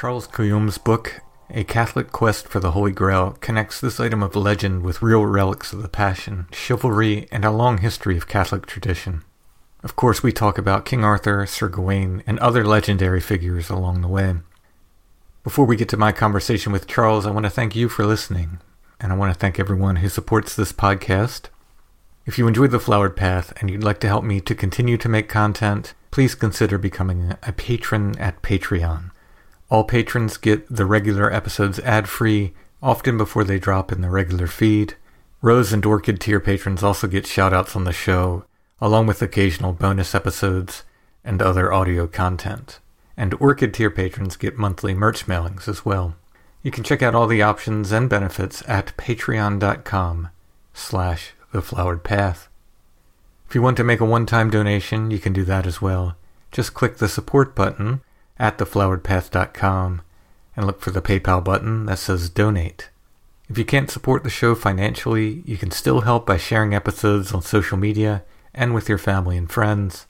Charles Coulombe's book, A Catholic Quest for the Holy Grail, connects this item of legend with real relics of the Passion, chivalry, and a long history of Catholic tradition. Of course, we talk about King Arthur, Sir Gawain, and other legendary figures along the way. Before we get to my conversation with Charles, I want to thank you for listening, and I want to thank everyone who supports this podcast. If you enjoyed The Flowered Path and you'd like to help me to continue to make content, please consider becoming a patron at Patreon. All patrons get the regular episodes ad free, often before they drop in the regular feed. Rose and Orchid tier patrons also get shoutouts on the show, along with occasional bonus episodes and other audio content. And Orchid tier patrons get monthly merch mailings as well. You can check out all the options and benefits at patreon.com slash the flowered path. If you want to make a one-time donation, you can do that as well. Just click the support button at thefloweredpath.com and look for the PayPal button that says donate. If you can't support the show financially, you can still help by sharing episodes on social media and with your family and friends,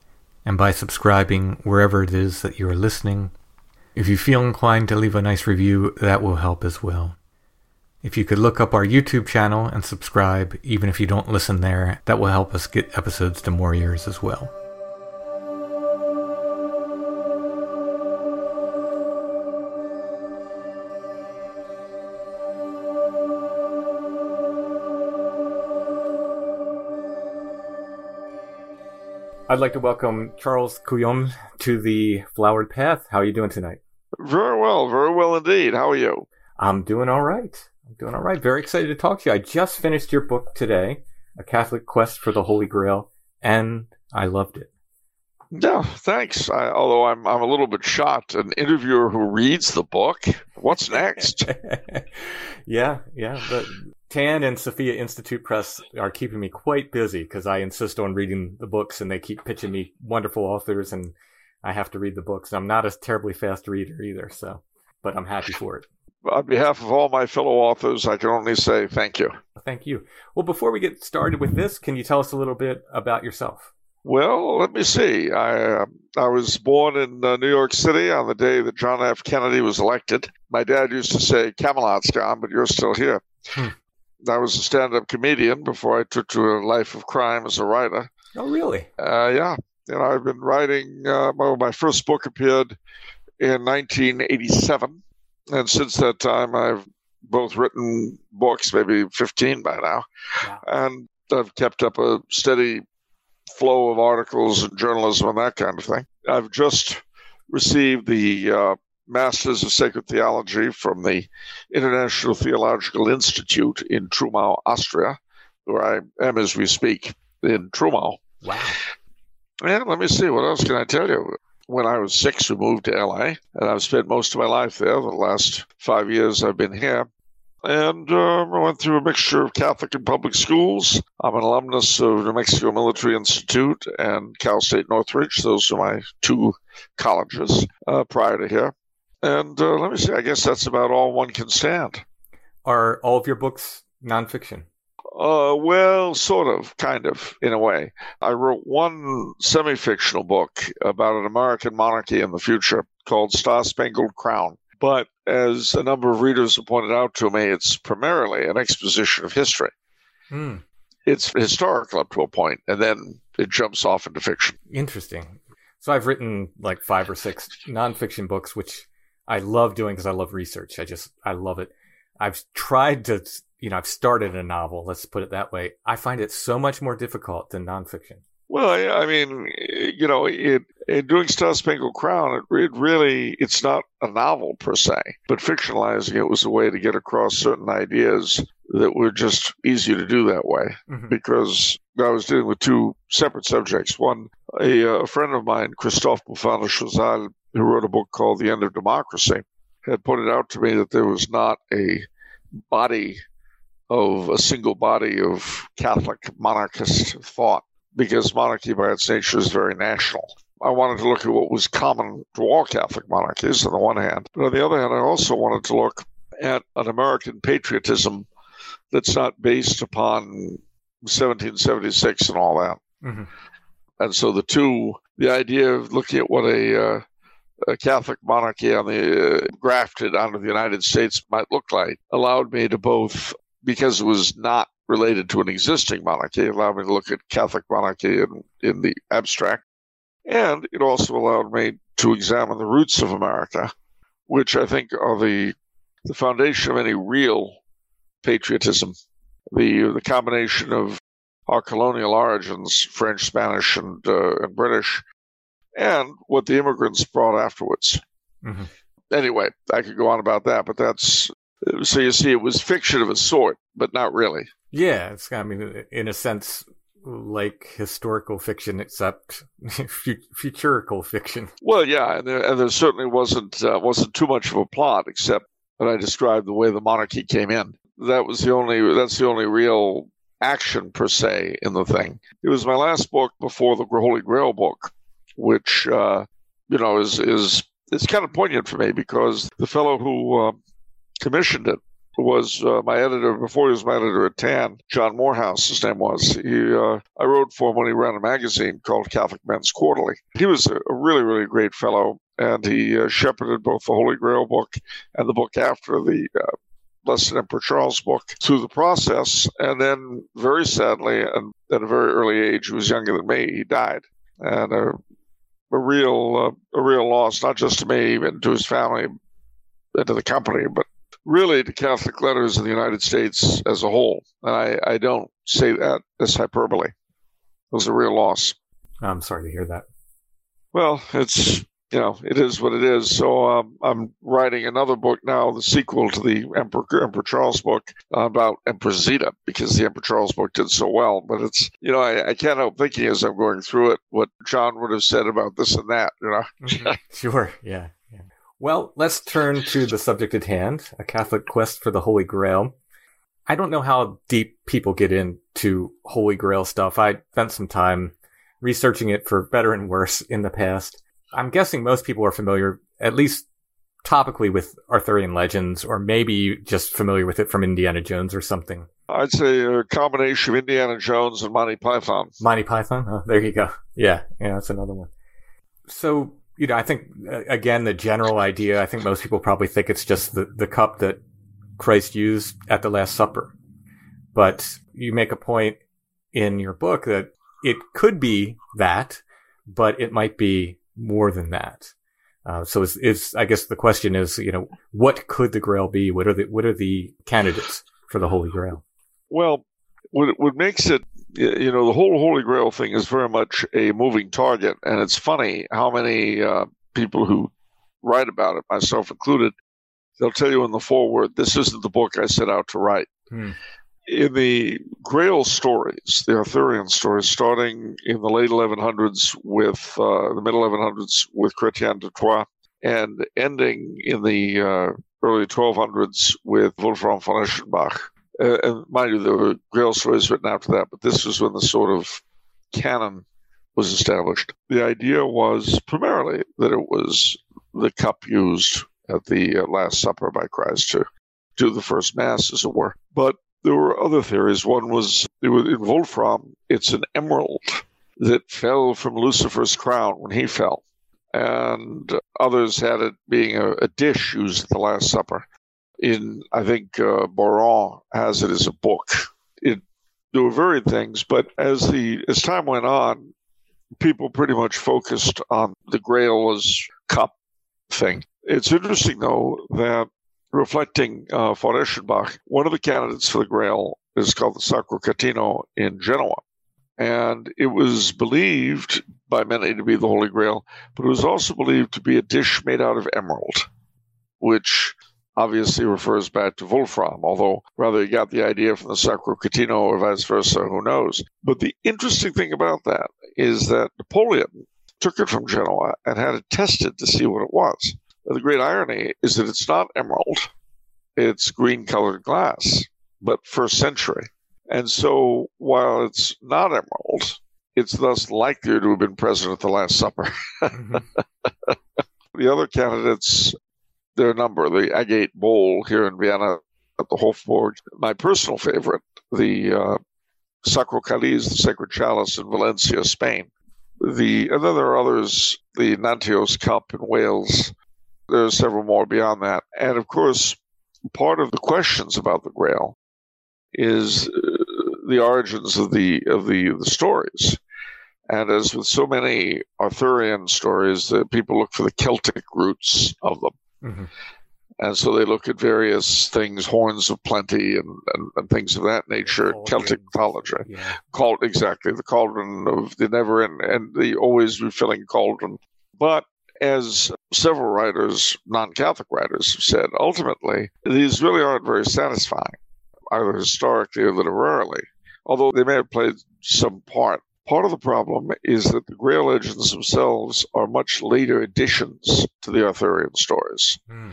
and by subscribing wherever it is that you are listening. If you feel inclined to leave a nice review, that will help as well. If you could look up our YouTube channel and subscribe, even if you don't listen there, that will help us get episodes to more ears as well. I'd like to welcome Charles Coulombe to the Flowered Path. How are you doing tonight? Very well, very well indeed. How are you? I'm doing all right. I'm doing all right. Very excited to talk to you. I just finished your book today, A Catholic Quest for the Holy Grail, and I loved it. Yeah, thanks. I, although I'm I'm a little bit shocked. An interviewer who reads the book. What's next? yeah, yeah. But Tan and Sophia Institute Press are keeping me quite busy because I insist on reading the books and they keep pitching me wonderful authors and I have to read the books. I'm not a terribly fast reader either, so, but I'm happy for it. On behalf of all my fellow authors, I can only say thank you. Thank you. Well, before we get started with this, can you tell us a little bit about yourself? Well, let me see. I uh, I was born in uh, New York City on the day that John F. Kennedy was elected. My dad used to say, "Camelot's gone, but you're still here." Hmm. I was a stand-up comedian before I took to a life of crime as a writer. Oh, really? Uh, yeah. And I've been writing. Uh, well, my first book appeared in 1987, and since that time, I've both written books, maybe 15 by now, wow. and I've kept up a steady flow of articles and journalism and that kind of thing. I've just received the uh, Masters of Sacred Theology from the International Theological Institute in Trumau, Austria, where I am as we speak in Trumau. Wow. And let me see, what else can I tell you? When I was six, we moved to LA, and I've spent most of my life there. The last five years I've been here. And uh, I went through a mixture of Catholic and public schools. I'm an alumnus of New Mexico Military Institute and Cal State Northridge. Those are my two colleges uh, prior to here. And uh, let me see, I guess that's about all one can stand. Are all of your books nonfiction? Uh, well, sort of, kind of, in a way. I wrote one semi fictional book about an American monarchy in the future called Star Spangled Crown. But as a number of readers have pointed out to me, it's primarily an exposition of history. Hmm. It's historical up to a point, and then it jumps off into fiction. Interesting. So I've written like five or six nonfiction books, which I love doing because I love research. I just, I love it. I've tried to, you know, I've started a novel, let's put it that way. I find it so much more difficult than nonfiction. Well, I, I mean, you know, it, in doing Star Spangled Crown, it, it really, it's not a novel per se, but fictionalizing it was a way to get across certain ideas that were just easier to do that way Mhm. because I was dealing with two separate subjects. One, a, a friend of mine, Christophe Bouffon Chazal, who wrote a book called The End of Democracy, had pointed out to me that there was not a body of a single body of Catholic monarchist thought because monarchy by its nature is very national. I wanted to look at what was common to all Catholic monarchies on the one hand, but on the other hand, I also wanted to look at an American patriotism that's not based upon 1776 and all that. Mhm. And so the two, the idea of looking at what a, uh, a Catholic monarchy on the uh, grafted onto the United States might look like, allowed me to both, because it was not related to an existing monarchy, allowed me to look at Catholic monarchy in, in the abstract, and it also allowed me to examine the roots of America, which I think are the the foundation of any real patriotism. The the combination of our colonial origins, French, Spanish, and uh, and British, and what the immigrants brought afterwards. Mhm. Anyway, I could go on about that, but that's so you see, it was fiction of a sort, but not really. Yeah, it's I mean, in a sense, like historical fiction, except futurical fiction. Well, yeah, and there, and there certainly wasn't uh, wasn't too much of a plot, except that I described the way the monarchy came in. That was the only that's the only real action per se in the thing. It was my last book before the Holy Grail book, which uh, you know is is it's kind of poignant for me because the fellow who uh, commissioned it was uh, my editor before he was my editor at TAN, John Morehouse, his name was. He, uh, I wrote for him when he ran a magazine called Catholic Men's Quarterly. He was a, really, really great fellow, and he uh, shepherded both the Holy Grail book and the book after the uh, Blessed Emperor Charles book through the process. And then, very sadly, and at a very early age, he was younger than me, he died. And a, real, uh, a real loss, not just to me, and to his family, and to the company, but really to Catholic letters in the United States as a whole. And I, I don't say that as hyperbole. It was a real loss. I'm sorry to hear that. Well, it's, you know, it is what it is. So um, I'm writing another book now, the sequel to the Emperor, Emperor Charles book about Emperor Zita, because the Emperor Charles book did so well. But it's, you know, I, I can't help thinking as I'm going through it what John would have said about this and that, you know. Mhm. sure, yeah, yeah. Well, let's turn to the subject at hand: a Catholic quest for the Holy Grail. I don't know how deep people get into Holy Grail stuff. I spent some time researching it for better and worse in the past. I'm guessing most people are familiar, at least topically, with Arthurian legends, or maybe just familiar with it from Indiana Jones or something. I'd say a combination of Indiana Jones and Monty Python. Monty Python. Oh, there you go. Yeah, yeah, that's another one. So, you know, I think again the general idea. I think most people probably think it's just the the cup that Christ used at the Last Supper, but you make a point in your book that it could be that, but it might be more than that. Uh, so it's, it's, I guess the question is, you know, what could the Grail be? What are the, what are the candidates for the Holy Grail? Well, what, what makes it, you know, the whole Holy Grail thing is very much a moving target. And it's funny how many uh, people who write about it, myself included, they'll tell you in the foreword, this isn't the book I set out to write. Hmm. In the Grail stories, the Arthurian stories, starting in the late 1100s with uh, the mid 1100s with Chrétien de Troyes, and ending in the uh, early 1200s with Wolfram von Eschenbach. Uh, and mind you, there were Grail stories written after that, but this was when the sort of canon was established. The idea was primarily that it was the cup used at the uh, Last Supper by Christ to do the first Mass, as it were. But there were other theories. One was, was in Wolfram, it's an emerald that fell from Lucifer's crown when he fell. And others had it being a, a dish used at the Last Supper. In, I think, uh, Boron has it as a book. It, there were varied things, but as the as time went on, people pretty much focused on the Grail as cup thing. It's interesting, though, that reflecting uh, von Eschenbach, one of the candidates for the Grail is called the Sacro Catino in Genoa. And it was believed by many to be the Holy Grail, but it was also believed to be a dish made out of emerald, which obviously refers back to Wolfram, although rather he got the idea from the Sacro Catino or vice versa, who knows. But the interesting thing about that is that Napoleon took it from Genoa and had it tested to see what it was. The great irony is that it's not emerald, it's green colored glass, but first century. And so while it's not emerald, it's thus likelier to have been present at the Last Supper. mm-hmm. the other candidates, there are a number. The agate bowl here in Vienna at the Hofburg. My personal favorite, the uh, Sacro Caliz, the Sacred Chalice in Valencia, Spain. The and then there are others, the Nanteos Cup in Wales. There are several more beyond that, and of course, part of the questions about the Grail is uh, the origins of the of the the stories. And as with so many Arthurian stories, uh, people look for the Celtic roots of them. Mm-hmm. And so they look at various things, horns of plenty and, and, and things of that nature, Celtic mythology. Yeah. Called exactly the cauldron of the never end and the always refilling cauldron. But as several writers, non Catholic writers, have said, ultimately, these really aren't very satisfying, either historically or literarily, although they may have played some part. Part of the problem is that the Grail legends themselves are much later additions to the Arthurian stories. Mm.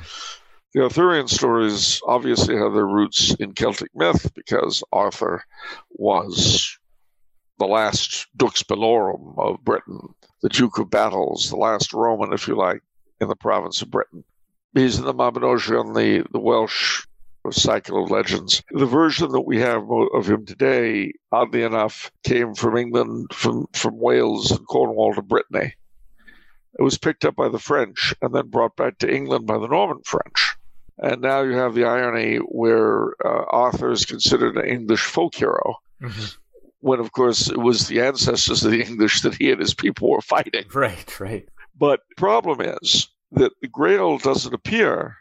The Arthurian stories obviously have their roots in Celtic myth because Arthur was the last Dux Bellorum of Britain, the Duke of Battles, the last Roman, if you like, in the province of Britain. He's in the Mabinogion, the, the Welsh cycle of legends. The version that we have of him today, oddly enough, came from England, from, from Wales and Cornwall to Brittany. It was picked up by the French and then brought back to England by the Norman French. And now you have the irony where uh, Arthur is considered an English folk hero, mm-hmm. When of course it was the ancestors of the English that he and his people were fighting. Right, right. But the problem is that the Grail doesn't appear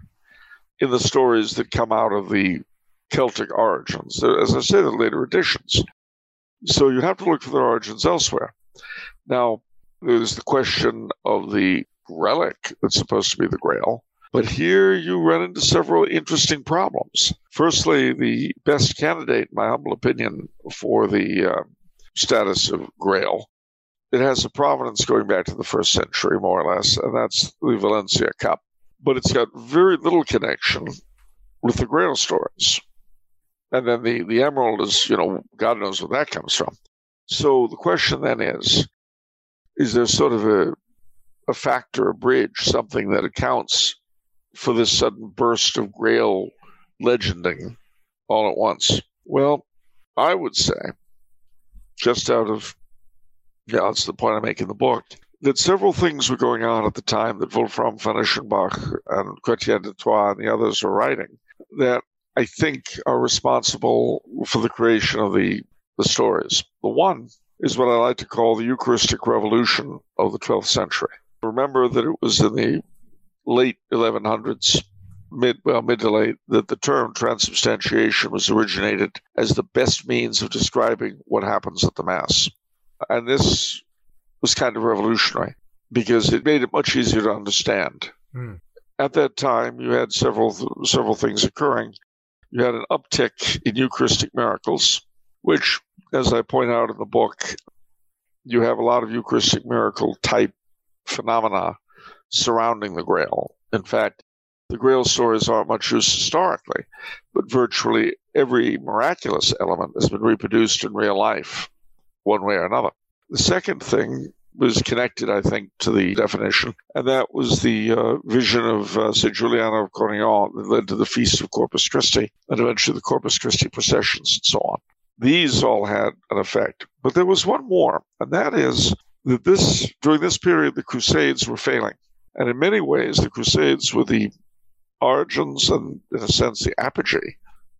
in the stories that come out of the Celtic origins. As I say, the later editions. So you have to look for their origins elsewhere. Now, there's the question of the relic that's supposed to be the Grail. But here you run into several interesting problems. Firstly, the best candidate, in my humble opinion, for the uh, status of Grail, it has a provenance going back to the first century, more or less, and that's the Valencia Cup. But it's got very little connection with the Grail stories. And then the, the emerald is, you know, God knows where that comes from. So the question then is, is there sort of a, a factor, a bridge, something that accounts for this sudden burst of Grail legending all at once? Well, I would say, just out of, yeah, that's the point I make in the book, that several things were going on at the time that Wolfram von Eschenbach and Chrétien de Troyes and the others were writing that I think are responsible for the creation of the, the stories. The one is what I like to call the Eucharistic revolution of the 12th century. Remember that it was in the late 1100s, mid well mid to late, that the term transubstantiation was originated as the best means of describing what happens at the mass, and this was kind of revolutionary because it made it much easier to understand. Mm. At that time, you had several several things occurring. You had an uptick in Eucharistic miracles, which, as I point out in the book, you have a lot of Eucharistic miracle type phenomena surrounding the Grail. In fact, the Grail stories aren't much used historically, but virtually every miraculous element has been reproduced in real life, one way or another. The second thing was connected, I think, to the definition, and that was the uh, vision of uh, St. Juliana of Cornillon that led to the Feast of Corpus Christi and eventually the Corpus Christi processions and so on. These all had an effect. But there was one more, and that is that this during this period the Crusades were failing. And in many ways, the Crusades were the origins and, in a sense, the apogee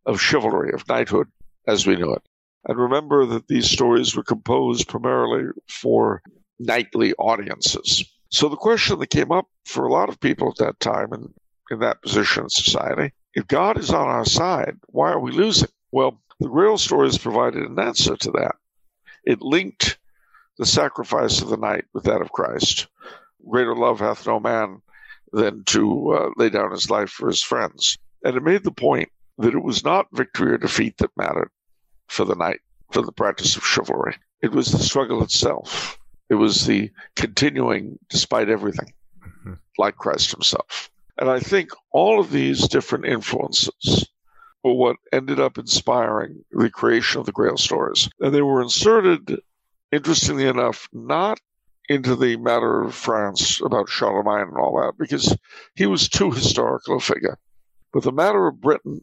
of chivalry, of knighthood as we knew it. And remember that these stories were composed primarily for knightly audiences. So the question that came up for a lot of people at that time and in that position in society if God is on our side, why are we losing? Well, the Grail stories provided an answer to that. It linked the sacrifice of the knight with that of Christ. Greater love hath no man than to uh, lay down his life for his friends. And it made the point that it was not victory or defeat that mattered for the knight, for the practice of chivalry. It was the struggle itself. It was the continuing despite everything, mm-hmm. like Christ himself. And I think all of these different influences were what ended up inspiring the creation of the Grail stories. And they were inserted, interestingly enough, not into the matter of France about Charlemagne and all that, because he was too historical a figure. But the matter of Britain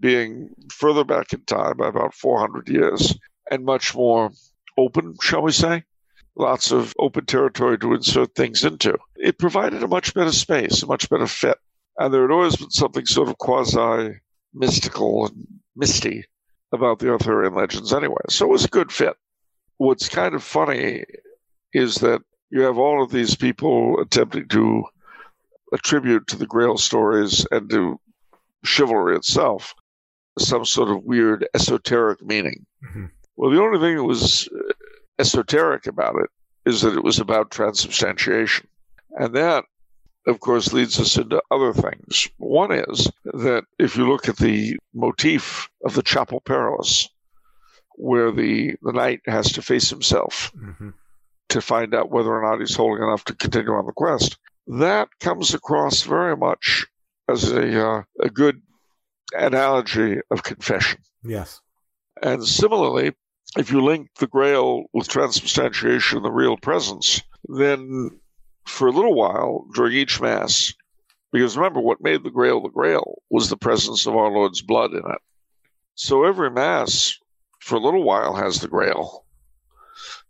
being further back in time by about 400 years and much more open, shall we say, lots of open territory to insert things into. It provided a much better space, a much better fit. And there had always been something sort of quasi mystical and misty about the Arthurian legends anyway. So it was a good fit. What's kind of funny is that you have all of these people attempting to attribute to the Grail stories and to chivalry itself some sort of weird esoteric meaning. Mm-hmm. Well, the only thing that was esoteric about it is that it was about transubstantiation. And that, of course, leads us into other things. One is that if you look at the motif of the Chapel Perilous, where the, the knight has to face himself mm-hmm. To find out whether or not he's holding enough to continue on the quest, that comes across very much as a, uh, a good analogy of confession. Yes. And similarly, if you link the grail with transubstantiation, the real presence, then for a little while during each Mass, because remember, what made the grail the grail was the presence of our Lord's blood in it. So every Mass, for a little while, has the grail.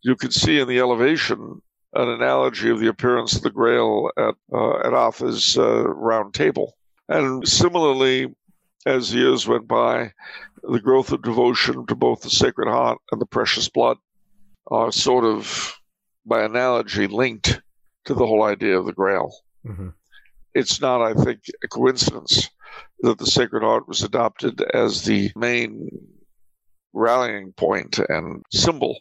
You can see in the elevation an analogy of the appearance of the grail at, uh, at Arthur's uh, round table. And similarly, as years went by, the growth of devotion to both the Sacred Heart and the Precious Blood are sort of, by analogy, linked to the whole idea of the Grail. Mm-hmm. It's not, I think, a coincidence that the Sacred Heart was adopted as the main rallying point and symbol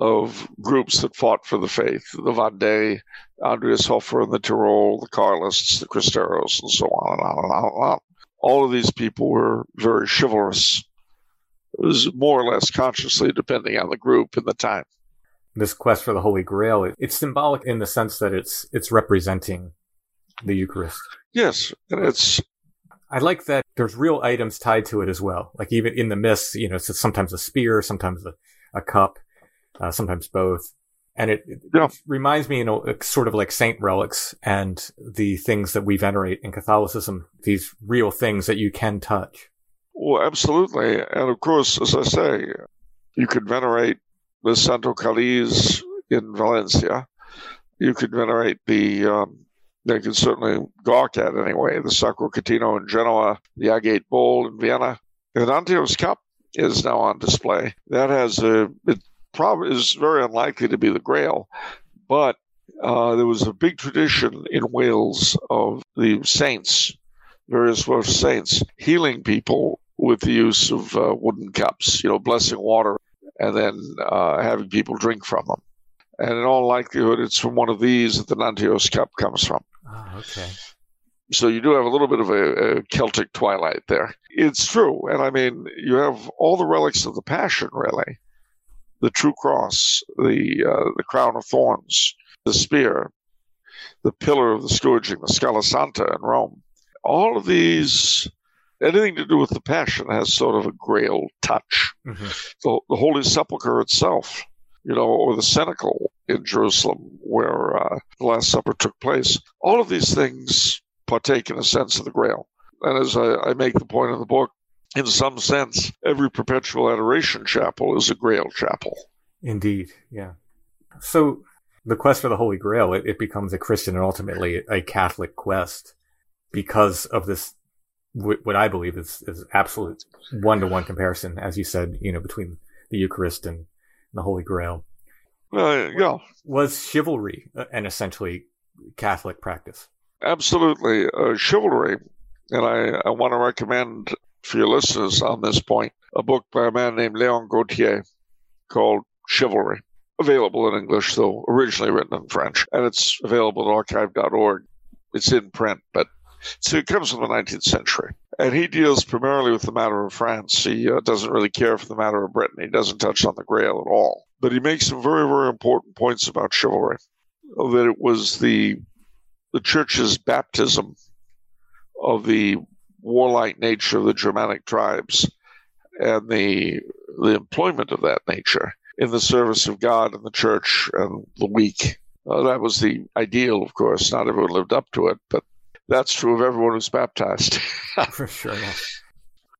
of groups that fought for the faith the Vendée, Andreas Hofer in the Tyrol, the Carlists, the Cristeros, and so on and on and on and on all of these people were very chivalrous. It was more or less consciously, depending on the group and the time. This quest for the Holy Grail, it's symbolic in the sense that it's it's representing the Eucharist. Yes, and it's. I like that there's real items tied to it as well. Like even in the myths, you know, it's sometimes a spear, sometimes a, a cup, uh, sometimes both and it, it yeah. reminds me, you know, sort of like saint relics and the things that we venerate in Catholicism, these real things that you can touch. Well, absolutely. And of course, as I say, you could venerate the Santo Caliz in Valencia. You could venerate the, um, they can certainly gawk at anyway, the Sacro Catino in Genoa, the Agate Bowl in Vienna. And Nanteos Cup is now on display. That has a, it probably is very unlikely to be the Grail, but uh, there was a big tradition in Wales of the saints, various Welsh saints, healing people with the use of uh, wooden cups, you know, blessing water and then uh, having people drink from them. And in all likelihood, it's from one of these that the Nanteos cup comes from. Oh, okay. So you do have a little bit of a, a, Celtic twilight there. It's true. And I mean, you have all the relics of the Passion, really the true cross, the, uh, the crown of thorns, the spear, the pillar of the scourging, the Scala Santa in Rome. All of these, anything to do with the Passion has sort of a grail touch. Mm-hmm. The, the Holy Sepulchre itself, you know, or the cenacle in Jerusalem where uh, the Last Supper took place. All of these things partake, in a sense, of the Grail. And as I, I make the point in the book, in some sense, every perpetual adoration chapel is a Grail chapel. Indeed, yeah. So the quest for the Holy Grail, it, it becomes a Christian and ultimately a Catholic quest because of this, what I believe is, is absolute one to one comparison, as you said, you know, between the Eucharist and the Holy Grail. Uh, yeah. Was chivalry an essentially Catholic practice? Absolutely. Uh, chivalry, and I, I want to recommend for your listeners on this point a book by a man named Leon Gautier called Chivalry. Available in English, though originally written in French, and it's available at archive.org. It's in print, but so it comes from the 19th century. And he deals primarily with the matter of France. He uh, doesn't really care for the matter of Britain. He doesn't touch on the Grail at all. But he makes some very, very important points about chivalry. That it was the the church's baptism of the warlike nature of the Germanic tribes and the the employment of that nature in the service of God and the church and the weak. Uh, that was the ideal, of course. Not everyone lived up to it, but that's true of everyone who's baptized. For sure, yes.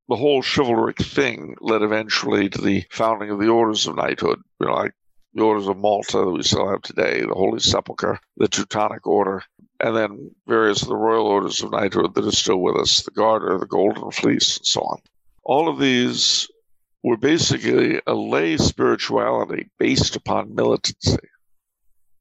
The whole chivalric thing led eventually to the founding of the orders of knighthood, you know, like the orders of Malta that we still have today, the Holy Sepulchre, the Teutonic Order, and then various of the royal orders of knighthood that are still with us, the Garter, the Golden Fleece, and so on. All of these were basically a lay spirituality based upon militancy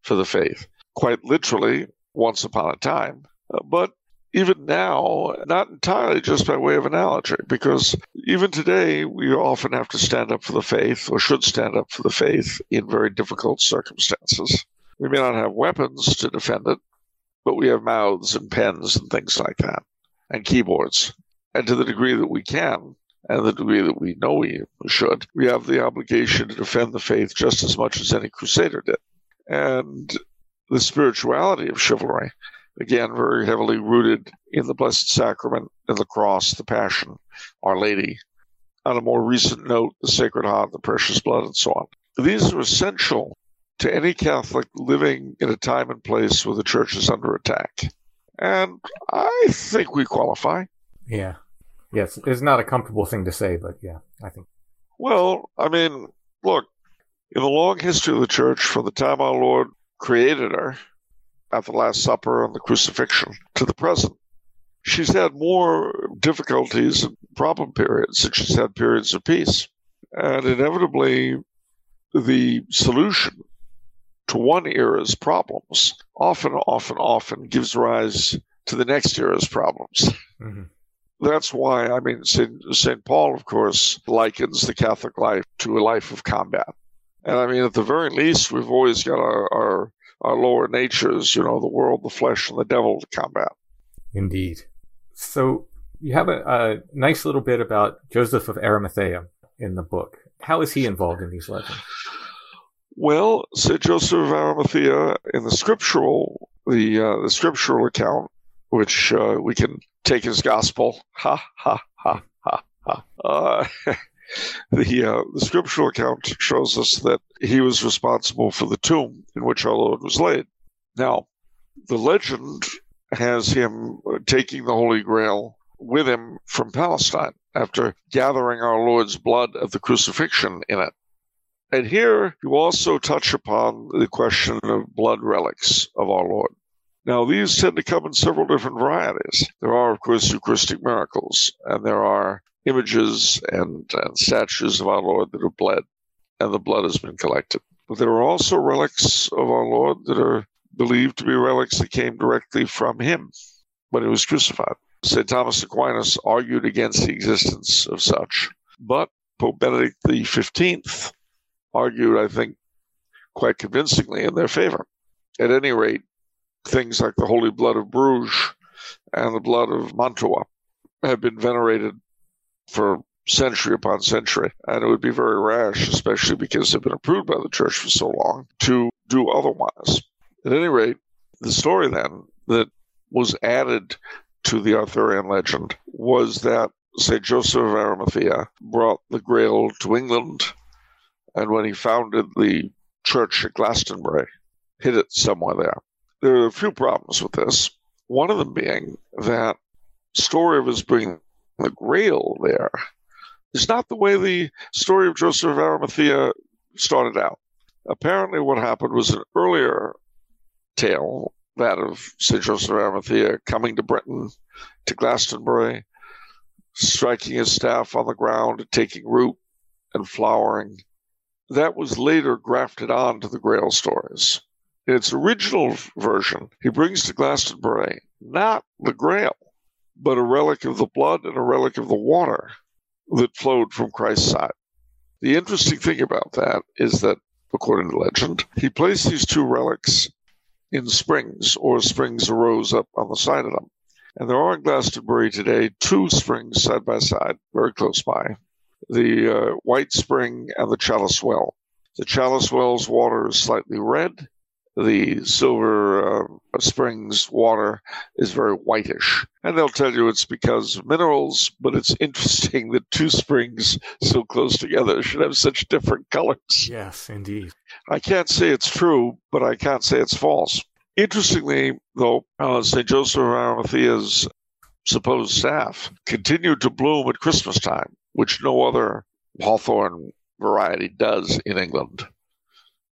for the faith. Quite literally, once upon a time, uh, but even now, not entirely just by way of analogy, because even today we often have to stand up for the faith, or should stand up for the faith, in very difficult circumstances. We may not have weapons to defend it, but we have mouths and pens and things like that, and keyboards. And to the degree that we can, and the degree that we know we should, we have the obligation to defend the faith just as much as any crusader did. And the spirituality of chivalry again, very heavily rooted in the Blessed Sacrament and the cross, the Passion, Our Lady. On a more recent note, the Sacred Heart, the Precious Blood, and so on. These are essential to any Catholic living in a time and place where the church is under attack. And I think we qualify. Yeah. Yes, it's not a comfortable thing to say, but yeah, I think. Well, I mean, look, in the long history of the church, from the time our Lord created her at the Last Supper and the crucifixion to the present. She's had more difficulties and problem periods than she's had periods of peace. And inevitably, the solution to one era's problems often, often, often gives rise to the next era's problems. Mm-hmm. That's why, I mean, St. Paul, of course, likens the Catholic life to a life of combat. And I mean, at the very least, we've always got our, our our lower natures, you know, the world, the flesh, and the devil to combat. Indeed. So you have a, a nice little bit about Joseph of Arimathea in the book. How is he involved in these legends? Well, Saint Joseph of Arimathea in the scriptural, the uh, the scriptural account, which uh, we can take as gospel. Ha ha ha ha ha. Uh, the, uh, the scriptural account shows us that he was responsible for the tomb in which our Lord was laid. Now, the legend has him taking the Holy Grail with him from Palestine after gathering our Lord's blood of the crucifixion in it. And here you also touch upon the question of blood relics of our Lord. Now, these tend to come in several different varieties. There are, of course, Eucharistic miracles, and there are images and, and statues of our Lord that have bled, and the blood has been collected. But there are also relics of our Lord that are believed to be relics that came directly from him when he was crucified. St. Thomas Aquinas argued against the existence of such, but Pope Benedict XV argued, I think, quite convincingly in their favor. At any rate, things like the Holy Blood of Bruges and the blood of Mantua have been venerated for century upon century. And it would be very rash, especially because they've been approved by the church for so long, to do otherwise. At any rate, the story then that was added to the Arthurian legend was that St. Joseph of Arimathea brought the Grail to England, and when he founded the church at Glastonbury, hid it somewhere there. There are a few problems with this. One of them being that story of his bringing the Grail there is not the way the story of Joseph of Arimathea started out. Apparently, what happened was an earlier tale, that of St. Joseph of Arimathea coming to Britain, to Glastonbury, striking his staff on the ground, taking root and flowering. That was later grafted on to the Grail stories. In its original version, he brings to Glastonbury not the Grail, but a relic of the blood and a relic of the water that flowed from Christ's side. The interesting thing about that is that, according to legend, he placed these two relics in springs, or springs arose up on the side of them. And there are in Glastonbury today two springs side by side, very close by the uh, White Spring and the Chalice Well. The Chalice Well's water is slightly red, the Silver uh, Springs water is very whitish. And they'll tell you it's because of minerals, but it's interesting that two springs so close together should have such different colors. Yes, indeed. I can't say it's true, but I can't say it's false. Interestingly, though, uh, St. Joseph of Arimathea's supposed staff continued to bloom at Christmas time, which no other hawthorn variety does in England.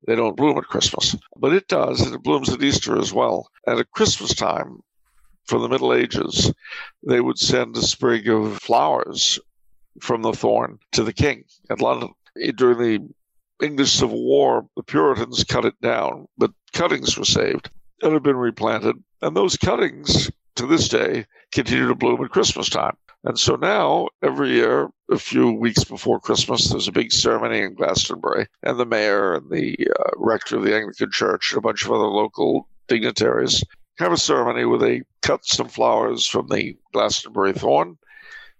They don't bloom at Christmas, but it does, and it blooms at Easter as well. And at Christmas time, from the Middle Ages, they would send a sprig of flowers from the thorn to the king at London. During the English Civil War, the Puritans cut it down, but cuttings were saved and have been replanted. And those cuttings, to this day, continue to bloom at Christmas time. And so now, every year, a few weeks before Christmas, there's a big ceremony in Glastonbury, and the mayor and the uh, rector of the Anglican Church and a bunch of other local dignitaries have a ceremony where they cut some flowers from the Glastonbury thorn.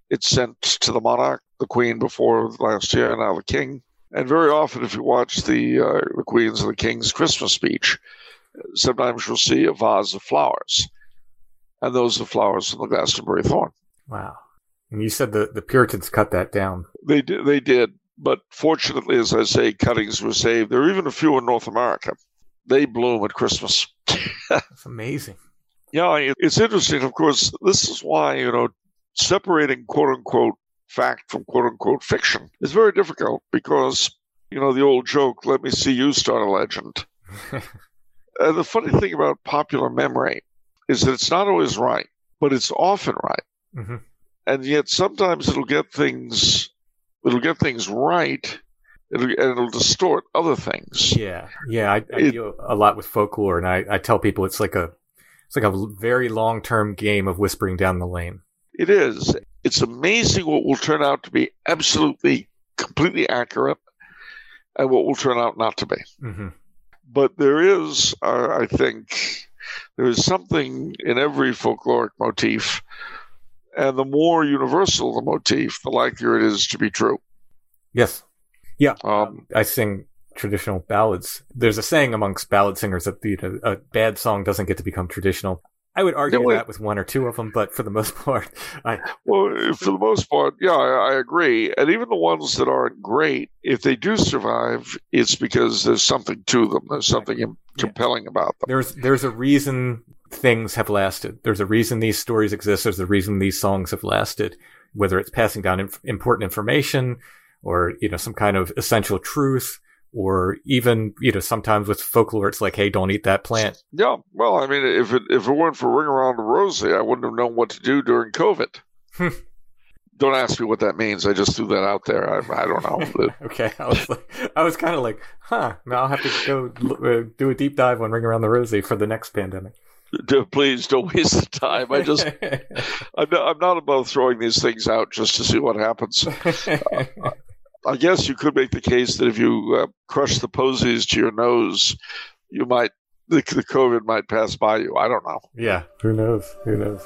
It's sent to the monarch, the queen before last year, and now the king. And very often, if you watch the uh, the queen's and the king's Christmas speech, sometimes you'll see a vase of flowers, and those are flowers from the Glastonbury thorn. Wow. And you said the, the Puritans cut that down. They did, they did. But fortunately, as I say, cuttings were saved. There are even a few in North America. They bloom at Christmas. That's amazing. Yeah, it's interesting. Of course, this is why, you know, separating quote unquote fact from quote unquote fiction is very difficult because, you know, the old joke, let me see you start a legend. and the funny thing about popular memory is that it's not always right, but it's often right. Mm-hmm and yet sometimes it'll get things it'll get things right it'll, and it'll distort other things. Yeah. Yeah i, I it, deal a lot with folklore and I, I tell people it's like a it's like a very long-term game of whispering down the lane. It is. It's amazing what will turn out to be absolutely completely accurate and what will turn out not to be. Mm-hmm. but there is uh, i think there is something in every folkloric motif and the more universal the motif, the likelier it is to be true. Yes. Yeah. Um, I sing traditional ballads. There's a saying amongst ballad singers that the, a bad song doesn't get to become traditional. I would argue that with one or two of them, but for the most part, I well, for the most part, yeah, I, I, agree. And even the ones that aren't great, if they do survive, it's because there's something to them. There's something yeah. compelling about them. There's there's a reason things have lasted. There's a reason these stories exist. There's a reason these songs have lasted, whether it's passing down inf- important information or, you know, some kind of essential truth or even, you know, sometimes with folklore, it's like, Hey, don't eat that plant. Yeah. Well, I mean, if it, if it weren't for Ring Around the Rosie, I wouldn't have known what to do during COVID. Hmm. don't ask me what that means. I just threw that out there. I, I don't know. okay, I was like, I was kind of like, huh. Now I'll have to go uh, do a deep dive on Ring Around the Rosie for the next pandemic please don't waste the time. I just, I'm, not, I'm not above throwing these things out just to see what happens. Uh, I guess you could make the case that if you uh, crush the posies to your nose, you might the, the COVID might pass by you. I don't know. Yeah, who knows? Who knows?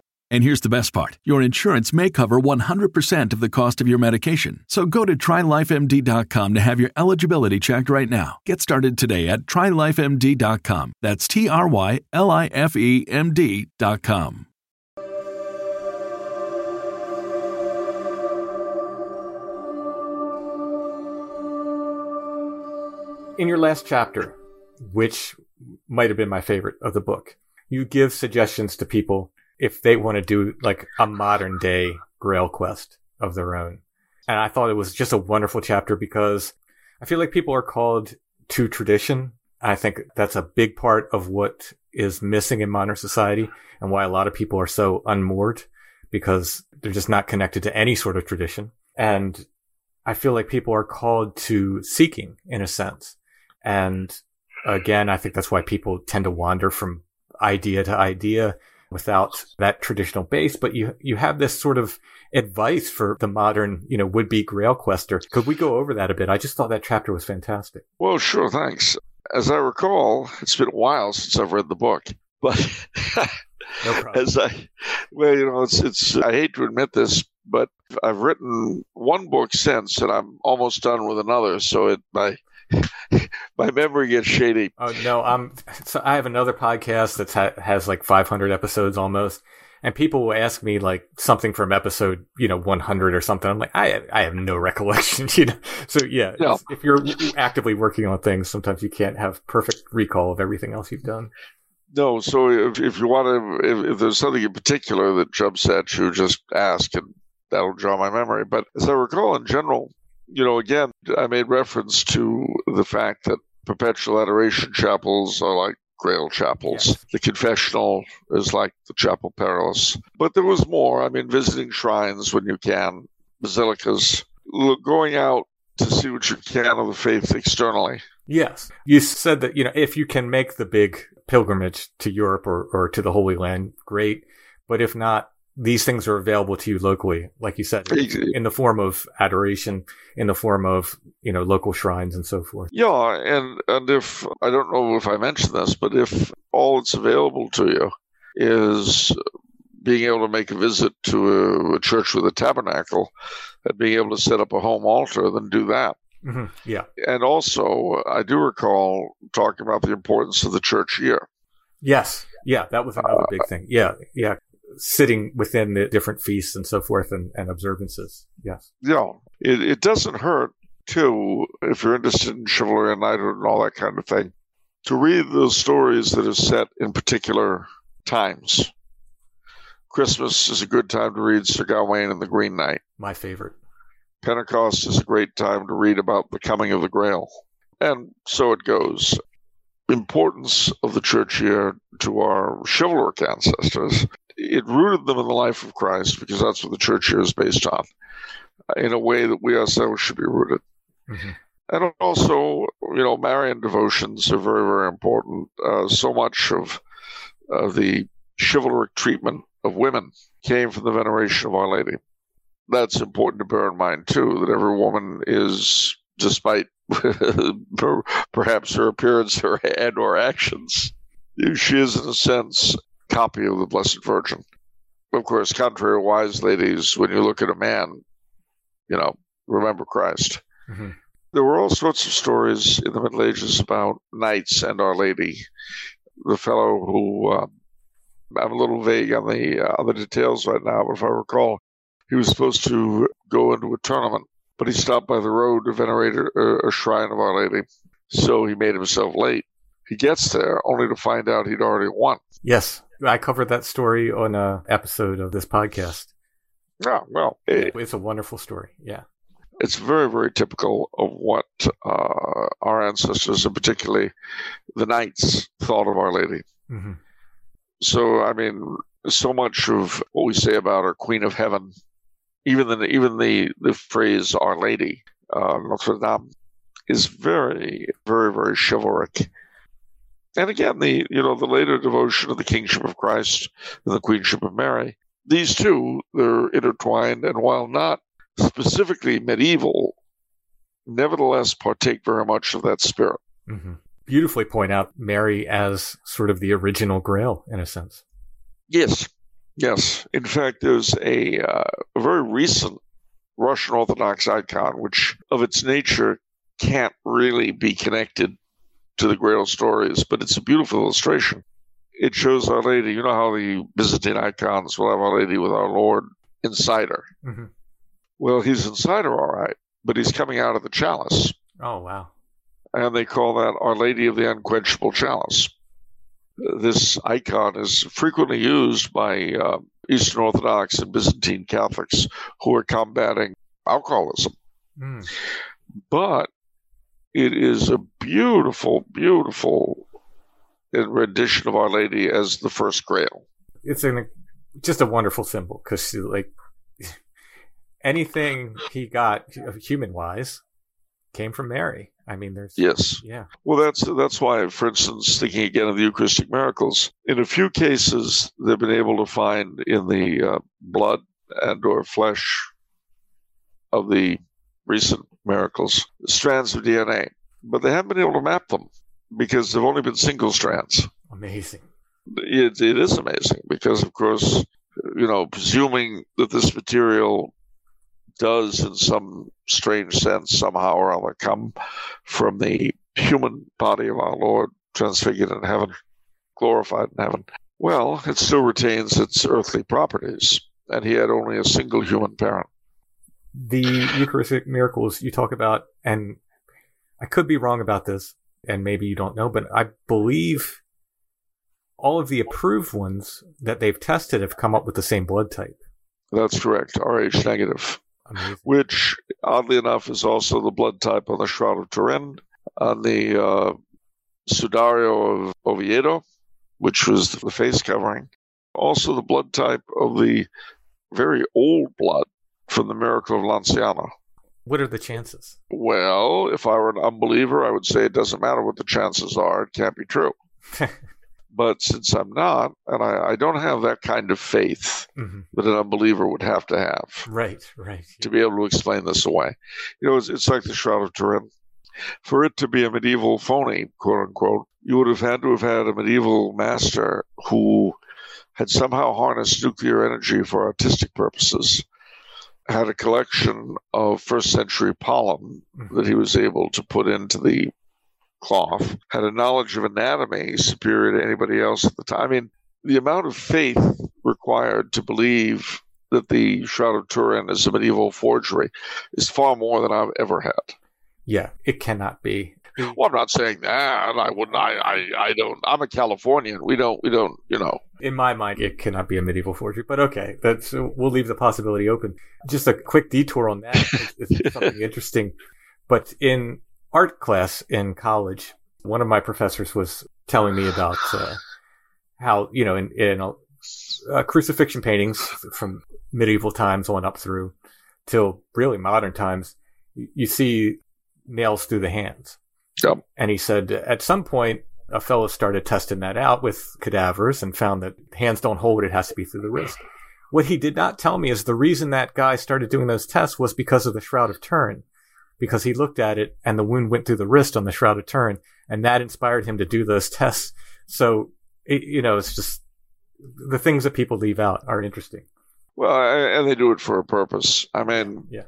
And here's the best part your insurance may cover 100% of the cost of your medication. So go to trylifemd.com to have your eligibility checked right now. Get started today at trylifemd.com. That's T R Y L I F E M D.com. In your last chapter, which might have been my favorite of the book, you give suggestions to people if they want to do like a modern day Grail quest of their own. And I thought it was just a wonderful chapter because I feel like people are called to tradition. I think that's a big part of what is missing in modern society and why a lot of people are so unmoored because they're just not connected to any sort of tradition. And I feel like people are called to seeking in a sense. And again, I think that's why people tend to wander from idea to idea without that traditional base. But you, you have this sort of advice for the modern, you know, would be Grail quester. Could we go over that a bit? I just thought that chapter was fantastic. Well, sure. Thanks. As I recall, it's been a while since I've read the book, but no as I, well, you know, it's, it's, I hate to admit this, but I've written one book since and I'm almost done with another. So it, my, my memory gets shady. Oh no, I'm. So I have another podcast that ha- has like 500 episodes almost, and people will ask me like something from episode, you know, 100 or something. I'm like, I I have no recollection, you know. So yeah, No. if you're actively working on things, sometimes you can't have perfect recall of everything else you've done. No, so if, if you want to, if, if there's something in particular that jumps at you, just ask and that'll draw my memory. But as I recall, in general, you know, again, I made reference to the fact that perpetual adoration chapels are like grail chapels. Yes. The confessional is like the chapel perilous. But there was more. I mean, visiting shrines when you can, basilicas, look, going out to see what you can of the faith externally. Yes, you said that you know if you can make the big pilgrimage to Europe or or to the Holy Land, great. But if not, these things are available to you locally, like you said, in the form of adoration, in the form of you know local shrines and so forth. Yeah, and and if I don't know if I mentioned this, but if all that's available to you is being able to make a visit to a, a church with a tabernacle and being able to set up a home altar, then do that. hmm Yeah. And also, I do recall talking about the importance of the church year. Yes. Yeah. That was another big thing. Yeah. Yeah. Sitting within the different feasts and so forth and, and observances. Yes. Yeah, it, it doesn't hurt too if you're interested in chivalry and knighthood and all that kind of thing to read those stories that are set in particular times. Christmas is a good time to read Sir Gawain and the Green Knight. My favorite. Pentecost is a great time to read about the coming of the Grail. And so it goes. Importance of the church year to our chivalric ancestors. It rooted them in the life of Christ because that's what the church here is based on, in a way that we ourselves should be rooted. Mhm. And also, you know, Marian devotions are very, very important. Uh, so much of uh, the chivalric treatment of women came from the veneration of Our Lady. That's important to bear in mind, too, that every woman is, despite perhaps her appearance her and or actions, she is, in a sense, copy of the Blessed Virgin. of course, contrary wise ladies, when you look at a man, you know, remember Christ. Mm-hmm. There were all sorts of stories in the Middle Ages about knights and Our Lady. The fellow who um, I'm a little vague on the uh, on the details right now, but if I recall, he was supposed to go into a tournament, but he stopped by the road to venerate a, a shrine of Our Lady, so he made himself late. He gets there only to find out he'd already won. Yes, I covered that story on a episode of this podcast. Yeah, well, it, it's a wonderful story. Yeah, it's very, very typical of what uh, our ancestors, and particularly the knights, thought of Our Lady. Mm-hmm. So, I mean, so much of what we say about our Queen of Heaven, even the even the the phrase Our Lady, uh, Notre Dame, is very, very, very chivalric. And again, the you know the later devotion of the kingship of Christ and the queenship of Mary, these two they're intertwined, and while not specifically medieval, nevertheless partake very much of that spirit. Mm-hmm beautifully point out Mary as sort of the original Grail in a sense. Yes, yes. In fact, there's a, uh, a very recent Russian Orthodox icon, which of its nature can't really be connected to the Grail stories, but it's a beautiful illustration. It shows Our Lady. You know how the Byzantine icons will have Our Lady with our Lord inside her. Mm-hmm. Well, he's inside her, all right, but he's coming out of the chalice. Oh, wow and they call that Our Lady of the Unquenchable Chalice. This icon is frequently used by uh, Eastern Orthodox and Byzantine Catholics who are combating alcoholism. Mm. But it is a beautiful, beautiful rendition of Our Lady as the first Grail. It's an, just a wonderful symbol because, like, anything he got human wise came from Mary. I mean, there's yes, yeah. Well, that's that's why, for instance, thinking again of the Eucharistic miracles, in a few cases they've been able to find in the uh, blood and or flesh of the recent miracles strands of DNA, but they haven't been able to map them because they've only been single strands. Amazing. It, it is amazing because, of course, you know, presuming that this material does, in some strange sense, somehow or other, come from the human body of our Lord transfigured in heaven, glorified in heaven. Well, it still retains its earthly properties, and he had only a single human parent. The Eucharistic miracles you talk about, and I could be wrong about this, and maybe you don't know, but I believe all of the approved ones that they've tested have come up with the same blood type. That's correct, Rh negative. Amazing. which oddly enough is also the blood type on the Shroud of Turin, on the uh, Sudario of Oviedo, which was the face covering. Also, the blood type of the very old blood from the miracle of Lanciano. What are the chances? Well, if I were an unbeliever, I would say it doesn't matter what the chances are, it can't be true. But since I'm not, and I, I don't have that kind of faith mm-hmm. that an unbeliever would have to have. Right, right. To be able to explain this away. You know, it's, it's like the Shroud of Turin. For it to be a medieval phony, quote unquote, you would have had to have had a medieval master who had somehow harnessed nuclear energy for artistic purposes, had a collection of first century pollen mm-hmm. that he was able to put into the cloth, had a knowledge of anatomy superior to anybody else at the time. I mean, the amount of faith required to believe that the Shroud of Turin is a medieval forgery is far more than I've ever had. Yeah, it cannot be. Well, I'm not saying that. I wouldn't. I, I, I don't. I'm a Californian. We don't. We don't. You know. In my mind, it cannot be a medieval forgery. But okay, that's we'll leave the possibility open. Just a quick detour on that. it's, it's something interesting. But in art class in college, one of my professors was telling me about uh, how, you know, in, in uh, crucifixion paintings from medieval times on up through till really modern times, you see nails through the hands. Yep. And he said at some point, a fellow started testing that out with cadavers and found that hands don't hold, it has to be through the wrist. What he did not tell me is the reason that guy started doing those tests was because of the Shroud of Turin because he looked at it and the wound went through the wrist on the Shroud of Turin, and that inspired him to do those tests. So, it, you know, it's just the things that people leave out are interesting. Well, and they do it for a purpose. I mean, yeah.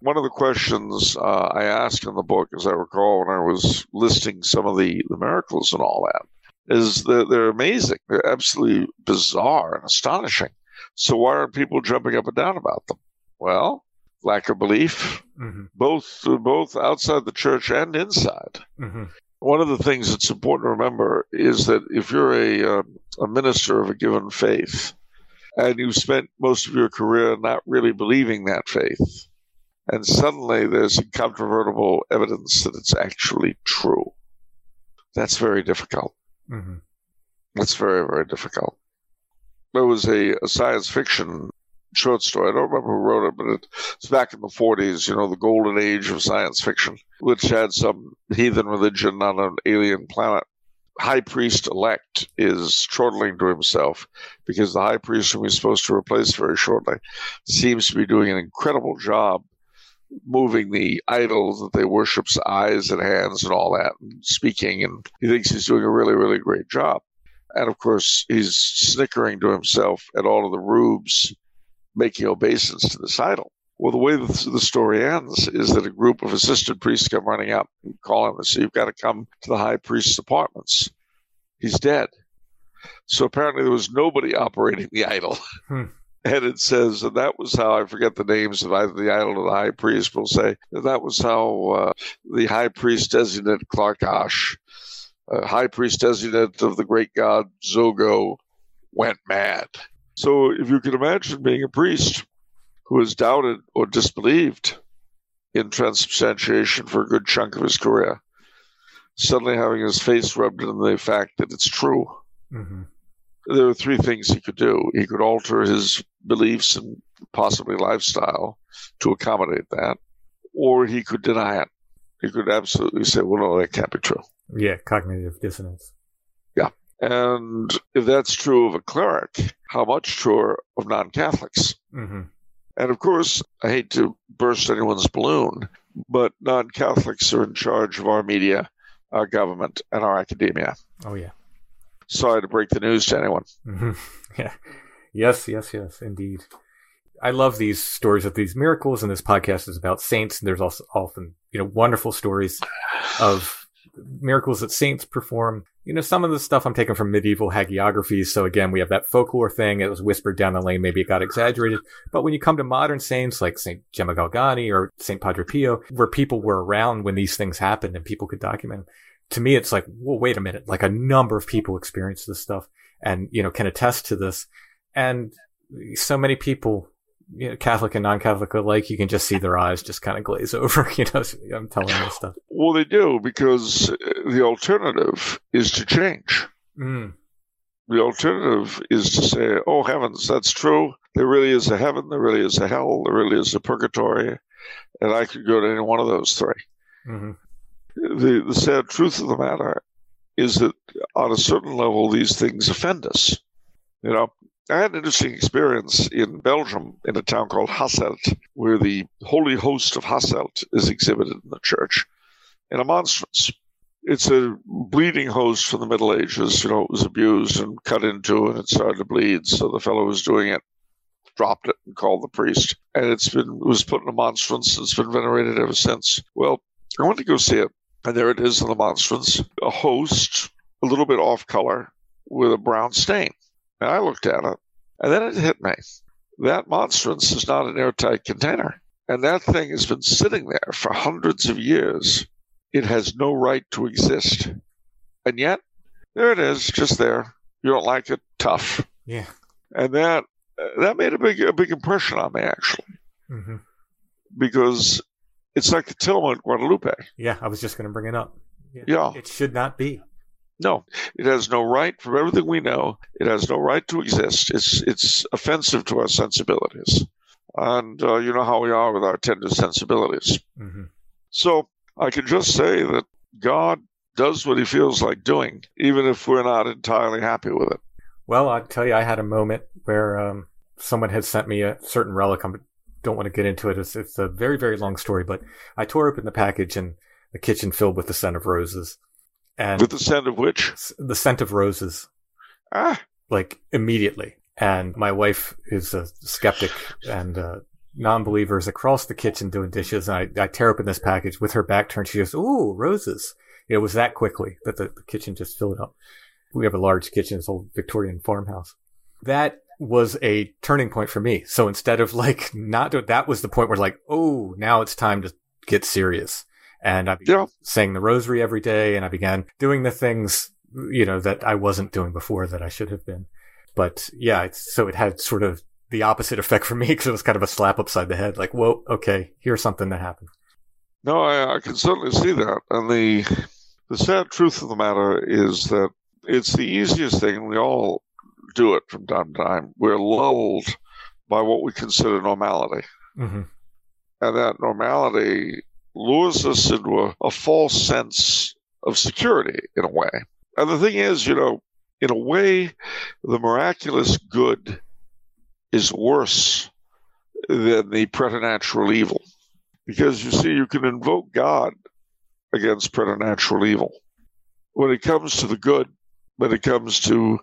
one of the questions uh, I asked in the book, as I recall, when I was listing some of the, the miracles and all that, is that they're amazing. They're absolutely bizarre and astonishing. So why aren't people jumping up and down about them? Well, lack of belief, mm-hmm. both both outside the church and inside. Mm-hmm. One of the things that's important to remember is that if you're a uh, a minister of a given faith, and you've spent most of your career not really believing that faith, and suddenly there's incontrovertible evidence that it's actually true, that's very difficult. Mm-hmm. That's very very difficult. There was a, a science fiction short story. I don't remember who wrote it, but it's back in the 40s, you know, the golden age of science fiction, which had some heathen religion on an alien planet. High priest elect is chortling to himself because the high priest whom he's supposed to replace very shortly seems to be doing an incredible job moving the idols that they worship's eyes and hands and all that and speaking and he thinks he's doing a really really great job and of course he's snickering to himself at all of the rubes making obeisance to this idol. Well, the way the, the story ends is that a group of assistant priests come running up and call him and say, You've got to come to the high priest's apartments. He's dead. So apparently there was nobody operating the idol. Hmm. And it says, and that was how I forget the names of either the idol or the high priest. Will say that was how uh, the high priest designate Clarkash, uh, high priest designate of the great god Zogo, went mad. So if you can imagine being a priest who has doubted or disbelieved in transubstantiation for a good chunk of his career, suddenly having his face rubbed in the fact that it's true. Mm-hmm. There are three things he could do. He could alter his beliefs and possibly lifestyle to accommodate that, or he could deny it. He could absolutely say, well, no, that can't be true. Yeah, cognitive dissonance. Yeah. And if that's true of a cleric, how much truer of non Catholics? Mm-hmm. And of course, I hate to burst anyone's balloon, but non Catholics are in charge of our media, our government, and our academia. Oh, yeah. Sorry to break the news to anyone. Mm-hmm. Yeah. Yes, yes, yes, indeed. I love these stories of these miracles, and this podcast is about saints. And there's also often, you know, wonderful stories of miracles that saints perform. You know, some of the stuff I'm taking from medieval hagiographies. So again, we have that folklore thing. It was whispered down the lane. Maybe it got exaggerated. But when you come to modern saints like St. Gemma Galgani or St. Padre Pio, where people were around when these things happened and people could document to me, it's like, well, wait a minute. Like a number of people experience this stuff and, you know, can attest to this. And so many people you know, Catholic and non-Catholic alike, you can just see their eyes just kind of glaze over. You know, I'm telling this stuff. Well, they do because the alternative is to change. Mm. The alternative is to say, "Oh heavens, that's true. There really is a heaven. There really is a hell. There really is a purgatory, and I could go to any one of those 3 mm-hmm. The the sad truth of the matter is that on a certain level, these things offend us. You know, I had an interesting experience in Belgium in a town called Hasselt, where the Holy Host of Hasselt is exhibited in the church in a monstrance. It's a bleeding host from the Middle Ages. You know, it was abused and cut into, and it started to bleed. So the fellow who was doing it dropped it and called the priest, and it's been it was put in a monstrance. And it's been venerated ever since. Well, I went to go see it, and there it is in the monstrance, a host, a little bit off color, with a brown stain. And I looked at it, and then it hit me. That monstrance is not an airtight container. And that thing has been sitting there for hundreds of years. It has no right to exist. And yet, there it is, just there. You don't like it? Tough. Yeah. And that that made a big a big impression on me actually, mm-hmm. because it's like the Tilma at Guadalupe. Yeah, I was just going to bring it up. Yeah. yeah. it should not be. No, it has no right. From everything we know, it has no right to exist. It's it's offensive to our sensibilities, and uh, you know how we are with our tender sensibilities. Mm-hmm. So I can just say that God does what He feels like doing, even if we're not entirely happy with it. Well, I'll tell you, I had a moment where um, someone had sent me a certain relic. I don't want to get into it. It's, it's a very, very long story, but I tore open the package and the kitchen filled with the scent of roses. And with the scent of which? The scent of roses. Ah. like immediately. And my wife is a skeptic and uh, non-believers across the kitchen doing dishes. And I, I tear open this package with her back turned. She goes, "Ooh, roses!" It was that quickly that the, the kitchen just filled up. We have a large kitchen, this old Victorian farmhouse. That was a turning point for me. So instead of like not doing that was the point where like, oh, now it's time to get serious. And I began Yeah. saying the rosary every day and I began doing the things, you know, that I wasn't doing before that I should have been. But yeah, it's, so it had sort of the opposite effect for me because it was kind of a slap upside the head. Like, whoa, okay, here's something that happened. No, I, I can certainly see that. And the the sad truth of the matter is that it's the easiest thing, and we all do it from time to time. We're lulled by what we consider normality. hmm And that normality lures us into a, a false sense of security in a way. And the thing is, you know, in a way, the miraculous good is worse than the preternatural evil. Because you see, you can invoke God against preternatural evil. When it comes to the good, when it comes to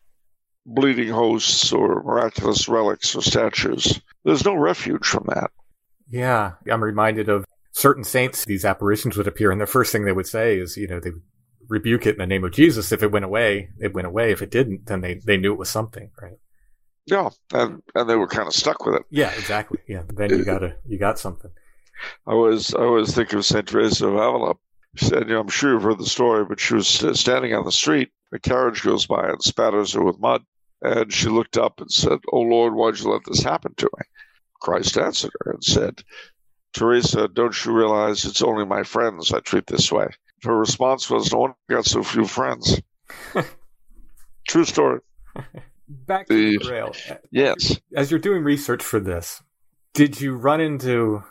bleeding hosts or miraculous relics or statues, there's no refuge from that. Yeah, I'm reminded of certain saints. These apparitions would appear, and the first thing they would say is, you know, they would rebuke it in the name of Jesus. If it went away, it went away. If it didn't, then they, they knew it was something, right? Yeah, and, and they were kind of stuck with it. Yeah, exactly. Yeah, then you gotta, you got something. I was I always think of Saint Teresa of Avila. She said, you know, I'm sure you've heard the story, but she was standing on the street. A carriage goes by and spatters her with mud, and she looked up and said, "Oh Lord, why'd you let this happen to me?" Christ answered her and said, "Teresa, don't you realize it's only my friends I treat this way?" Her response was, "No one got so few friends." True story. Back to the Grail. Yes. As you're doing research for this, did you run into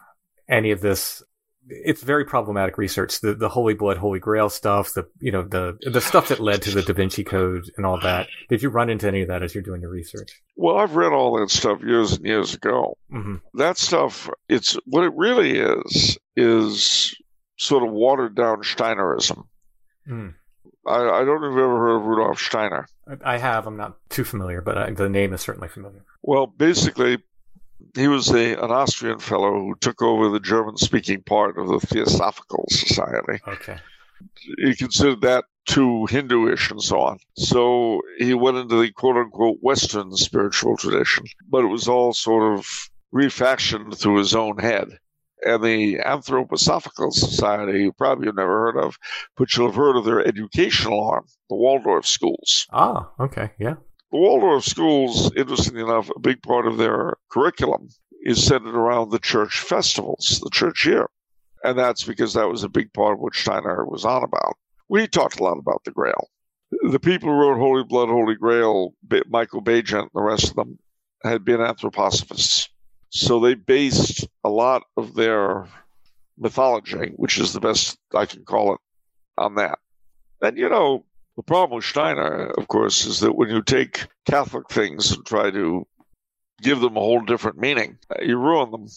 any of this? It's very problematic research. The the Holy Blood, Holy Grail stuff. The you know the the stuff that led to the Da Vinci Code and all that. Did you run into any of that as you're doing your research? Well, I've read all that stuff years and years ago. hmm that stuff it's what it really is is sort of watered down steinerism Mm. I, I don't know if you've ever heard of rudolf steiner I have. I'm not too familiar, but I, the name is certainly familiar. well basically he was a, an austrian fellow who took over the german speaking part of the theosophical society Okay. he considered that too hinduish and so on so he went into the quote unquote western spiritual tradition but it was all sort of refashioned through his own head and the Anthroposophical Society, you probably have never heard of, but you'll have heard of their educational arm, the Waldorf schools. Ah, okay. Yeah. The Waldorf schools, interestingly enough, a big part of their curriculum is centered around the church festivals, the church year. And that's because that was a big part of what Steiner was on about. We talked a lot about the Grail. The people who wrote Holy Blood, Holy Grail, Michael Baigent and the rest of them, had been anthroposophists. So they based a lot of their mythology, which is the best I can call it, on that. And you know, the problem with Steiner, of course, is that when you take Catholic things and try to give them a whole different meaning, you ruin them.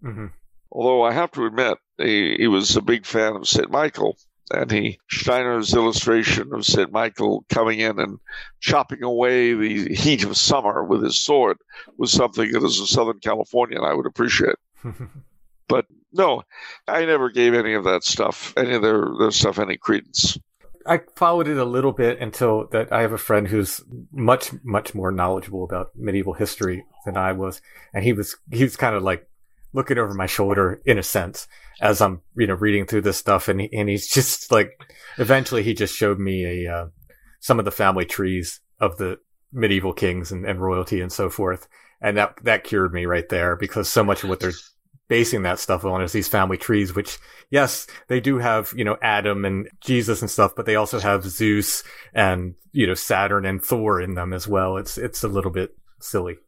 hmm Although I have to admit, he, he was a big fan of St. Michael, and he Steiner's illustration of St. Michael coming in and chopping away the heat of summer with his sword was something that, as a Southern Californian, I would appreciate. But no, I never gave any of that stuff, any of their, their stuff, any credence. I followed it a little bit until that I have a friend who's much much more knowledgeable about medieval history than I was, and he was he was kind of like looking over my shoulder in a sense as I'm you know reading through this stuff, and and he's just like eventually he just showed me a uh, some of the family trees of the medieval kings and, and royalty and so forth, and that that cured me right there because so much of what they're basing that stuff on is these family trees, which yes, they do have, you know, Adam and Jesus and stuff, but they also have Zeus and, you know, Saturn and Thor in them as well. It's, it's a little bit silly.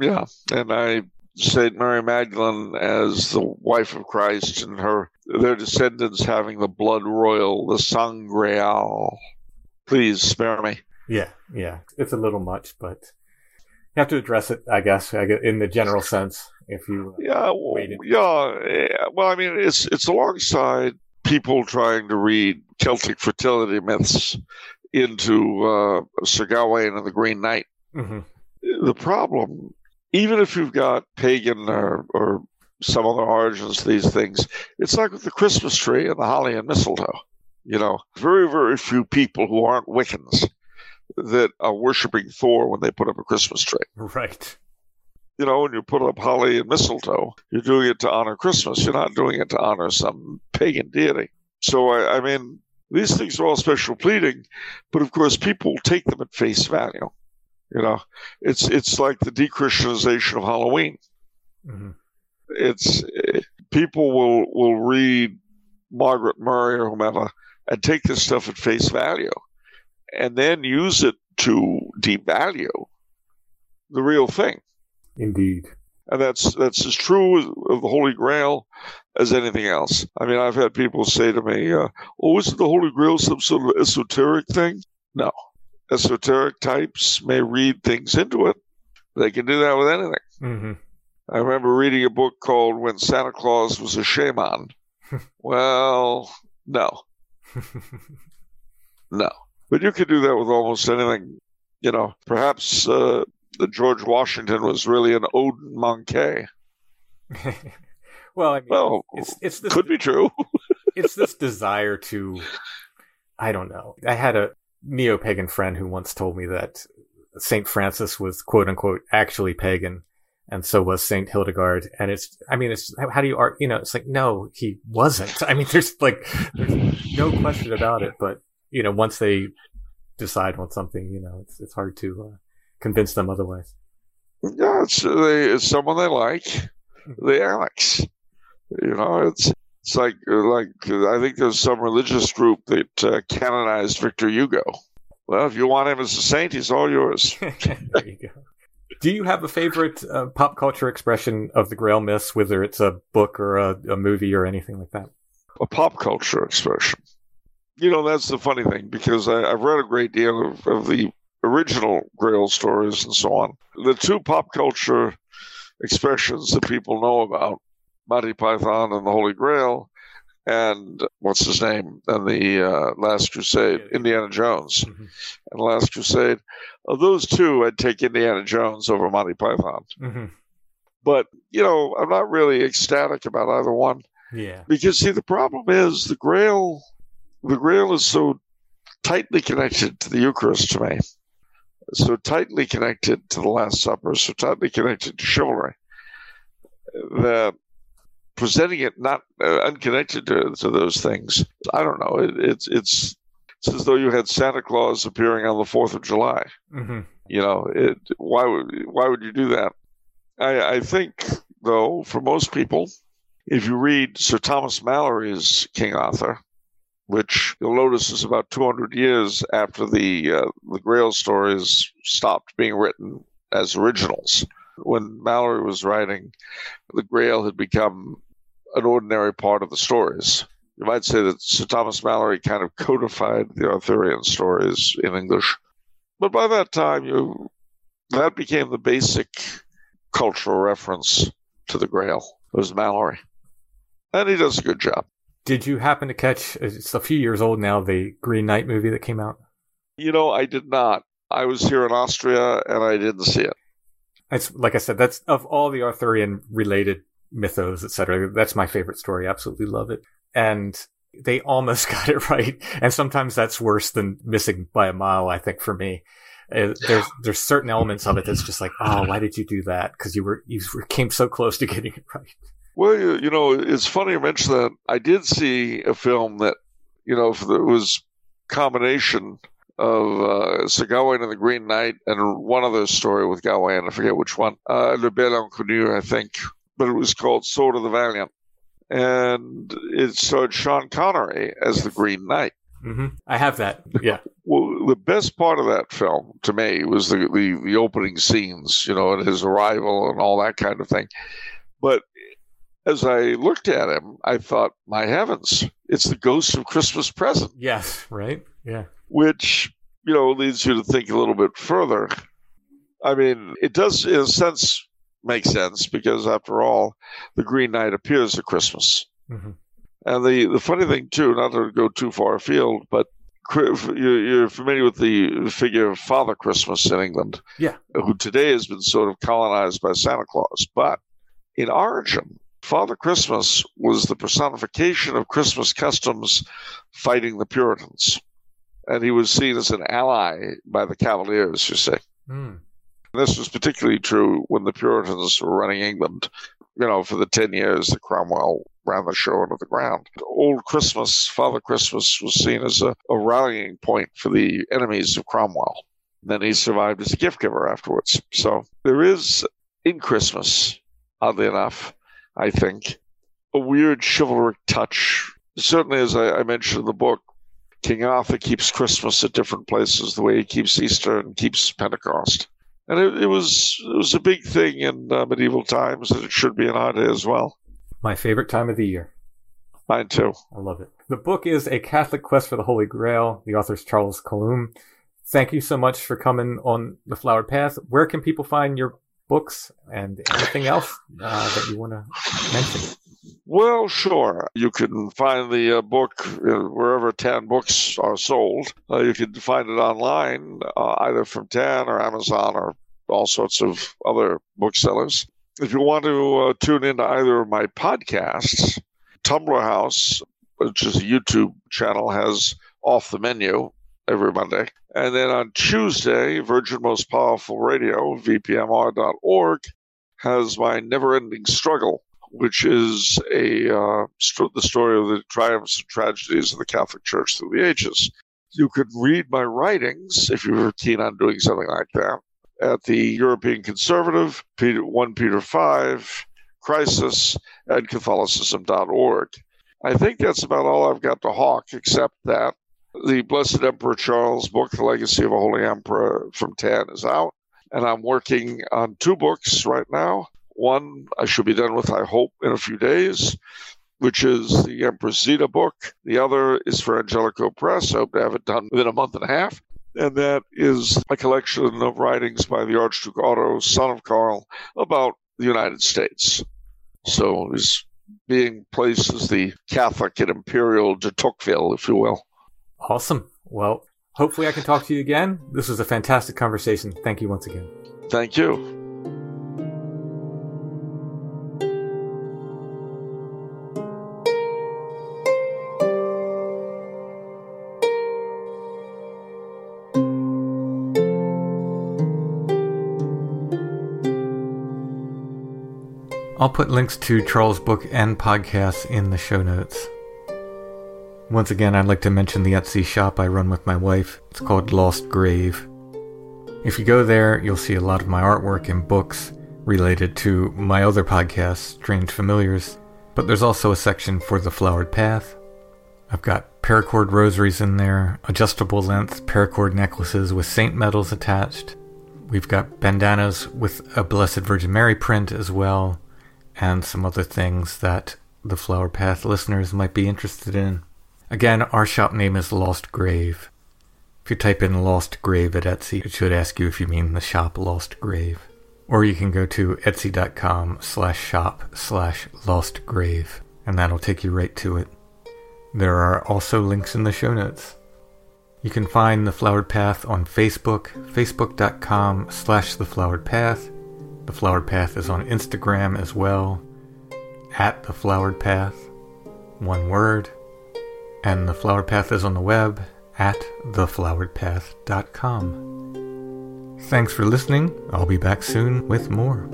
Yeah, and I Saint Mary Magdalene as the wife of Christ, and her their descendants having the blood royal, the sangreal. Please spare me. Yeah. Yeah. It's a little much, but you have to address it, I guess, in the general sense. If you, Yeah, well, yeah, yeah. Well, I mean, it's it's alongside people trying to read Celtic fertility myths into uh, Sir Gawain and the Green Knight. Mm-hmm. The problem, even if you've got pagan or, or some other origins to these things, it's like with the Christmas tree and the holly and mistletoe. You know, very, very few people who aren't Wiccans that are worshiping Thor when they put up a Christmas tree. Right. You know, when you put up holly and mistletoe, you're doing it to honor Christmas. You're not doing it to honor some pagan deity. So, I, I mean, these things are all special pleading, but of course, people take them at face value. You know, it's it's like the dechristianization of Halloween. Mm-hmm. It's people will will read Margaret Murray or whomever and take this stuff at face value, and then use it to devalue the real thing. Indeed. And that's that's as true of the Holy Grail as anything else. I mean, I've had people say to me, uh, "Oh, isn't the Holy Grail some sort of esoteric thing?" No, esoteric types may read things into it. They can do that with anything. Mm-hmm. I remember reading a book called When Santa Claus Was a Shaman. well, no. no. But you could do that with almost anything. You know, perhaps uh, the George Washington was really an Odin Monkey. well, I mean, well, it's, it's this, could be true. it's this desire to, I don't know. I had a neo pagan friend who once told me that Saint Francis was quote unquote actually pagan, and so was Saint Hildegard. And it's, I mean, it's how do you art? You know, it's like no, he wasn't. I mean, there's like there's no question about it. But you know, once they decide on something, you know, it's it's hard to uh, convince them otherwise. Yeah, it's, they, it's someone they like. The Alex, you know, it's it's like like I think there's some religious group that uh, canonized Victor Hugo. Well, if you want him as a saint, he's all yours. there you go. Do you have a favorite uh, pop culture expression of the Grail myths, whether it's a book or a, a movie or anything like that? A pop culture expression. You know, that's the funny thing because I, have read a great deal of, of the original Grail stories and so on. The two pop culture expressions that people know about Monty Python and the Holy Grail, and what's his name, and the uh, Last Crusade, Indiana Jones, mm-hmm. and Last Crusade. Of those two, I'd take Indiana Jones over Monty Python. Mm-hmm. But you know, I'm not really ecstatic about either one. Yeah. Because see, the problem is the Grail. The Grail is so tightly connected to the Eucharist to me, so tightly connected to the Last Supper, so tightly connected to chivalry that presenting it not uh, unconnected to, to those things. I don't know. It, it's it's it's as though you had Santa Claus appearing on the Fourth of July. Mm-hmm. You know, it, why would why would you do that? I, I think though, for most people, if you read Sir Thomas Malory's King Arthur, which you'll notice is about 200 years after the uh, the Grail stories stopped being written as originals when Malory was writing, the Grail had become an ordinary part of the stories. You might say that Sir Thomas Malory kind of codified the Arthurian stories in English. But by that time, you that became the basic cultural reference to the Grail. It was Malory. And he does a good job. Did you happen to catch, it's a few years old now, the Green Knight movie that came out? You know, I did not. I was here in Austria and I didn't see it. It's like I said, that's of all the Arthurian related mythos, etc. That's my favorite story. Absolutely love it. And they almost got it right. And sometimes that's worse than missing by a mile, I think, for me. Uh, there's there's certain elements of it that's just like, oh, why did you do that? Because you were you came so close to getting it right. Well, you, you know, it's funny you mention that. I did see a film that, you know, it was combination of uh, Sir Gawain and the Green Knight, and one other story with Gawain. I forget which one. Uh, Le Bel Inconnu, I think, but it was called Sword of the Valiant, and it starred Sean Connery as yes. the Green Knight. Mm-hmm. I have that. Yeah. well, the best part of that film to me was the, the the opening scenes, you know, and his arrival and all that kind of thing. But as I looked at him, I thought, my heavens, it's the ghost of Christmas present. Yes, right? Yeah which you know leads you to think a little bit further. I mean, it does in a sense make sense because after all, the Green Knight appears at Christmas. Mm-hmm. And the, the funny thing too, not to go too far afield, but you're familiar with the figure of Father Christmas in England, yeah, who today has been sort of colonized by Santa Claus. But in origin, Father Christmas was the personification of Christmas customs fighting the Puritans. And he was seen as an ally by the Cavaliers, you see. Mm. This was particularly true when the Puritans were running England, you know, for the 10 years that Cromwell ran the show into the ground. Old Christmas, Father Christmas, was seen as a, a rallying point for the enemies of Cromwell. And then he survived as a gift giver afterwards. So there is in Christmas, oddly enough, I think, a weird chivalric touch. Certainly, as I, I mentioned in the book, King Arthur keeps Christmas at different places the way he keeps Easter and keeps Pentecost. And it, it was it was a big thing in uh, medieval times, and it should be in our day as well. My favorite time of the year. Mine too. I love it. The book is A Catholic Quest for the Holy Grail. The author is Charles Coulombe. Thank you so much for coming on the Flowered Path. Where can people find your books and anything else uh, that you want to mention? Well, sure. You can find the uh, book uh, wherever Tan books are sold. Uh, you can find it online, uh, either from Tan or Amazon or all sorts of other booksellers. If you want to uh, tune into either of my podcasts, Tumblar House, which is a YouTube channel, has Off the Menu every Monday. And then on Tuesday, Virgin Most Powerful Radio, vpmr.org, has my Never Ending Struggle, which is a uh, st- the story of the triumphs and tragedies of the Catholic Church through the ages. You could read my writings if you were keen on doing something like that at the European Conservative, Peter, 1 Peter 5, Crisis, and Catholicism.org. I think that's about all I've got to hawk, except that the Blessed Emperor Charles book, The Legacy of a Holy Emperor from Tan, is out. And I'm working on two books right now. One I should be done with, I hope, in a few days, which is the Empress Zita book. The other is for Angelico Press. I hope to have it done within a month and a half and that is a collection of writings by the Archduke Otto, son of Karl, about the United States. So he's being placed as the Catholic and Imperial de Tocqueville, if you will. Awesome. Well, hopefully I can talk to you again. This was a fantastic conversation. Thank you once again. Thank you. I'll put links to Charles' book and podcasts in the show notes. Once again, I'd like to mention the Etsy shop I run with my wife. It's called Lost Grave. If you go there, you'll see a lot of my artwork and books related to my other podcast, Strange Familiars, but there's also a section for The Flowered Path. I've got paracord rosaries in there, adjustable length paracord necklaces with saint medals attached. We've got bandanas with a Blessed Virgin Mary print as well, and some other things that the Flower Path listeners might be interested in. Again, our shop name is Lost Grave. If you type in Lost Grave at Etsy, it should ask you if you mean the shop Lost Grave. Or you can go to etsy.com slash shop slash lost grave, and that'll take you right to it. There are also links in the show notes. You can find The Flowered Path on Facebook, facebook.com slash The Flowered Path, the Flowered Path is on Instagram as well, at The Flowered Path, one word. And The Flowered Path is on the web at thefloweredpath.com. Thanks for listening. I'll be back soon with more.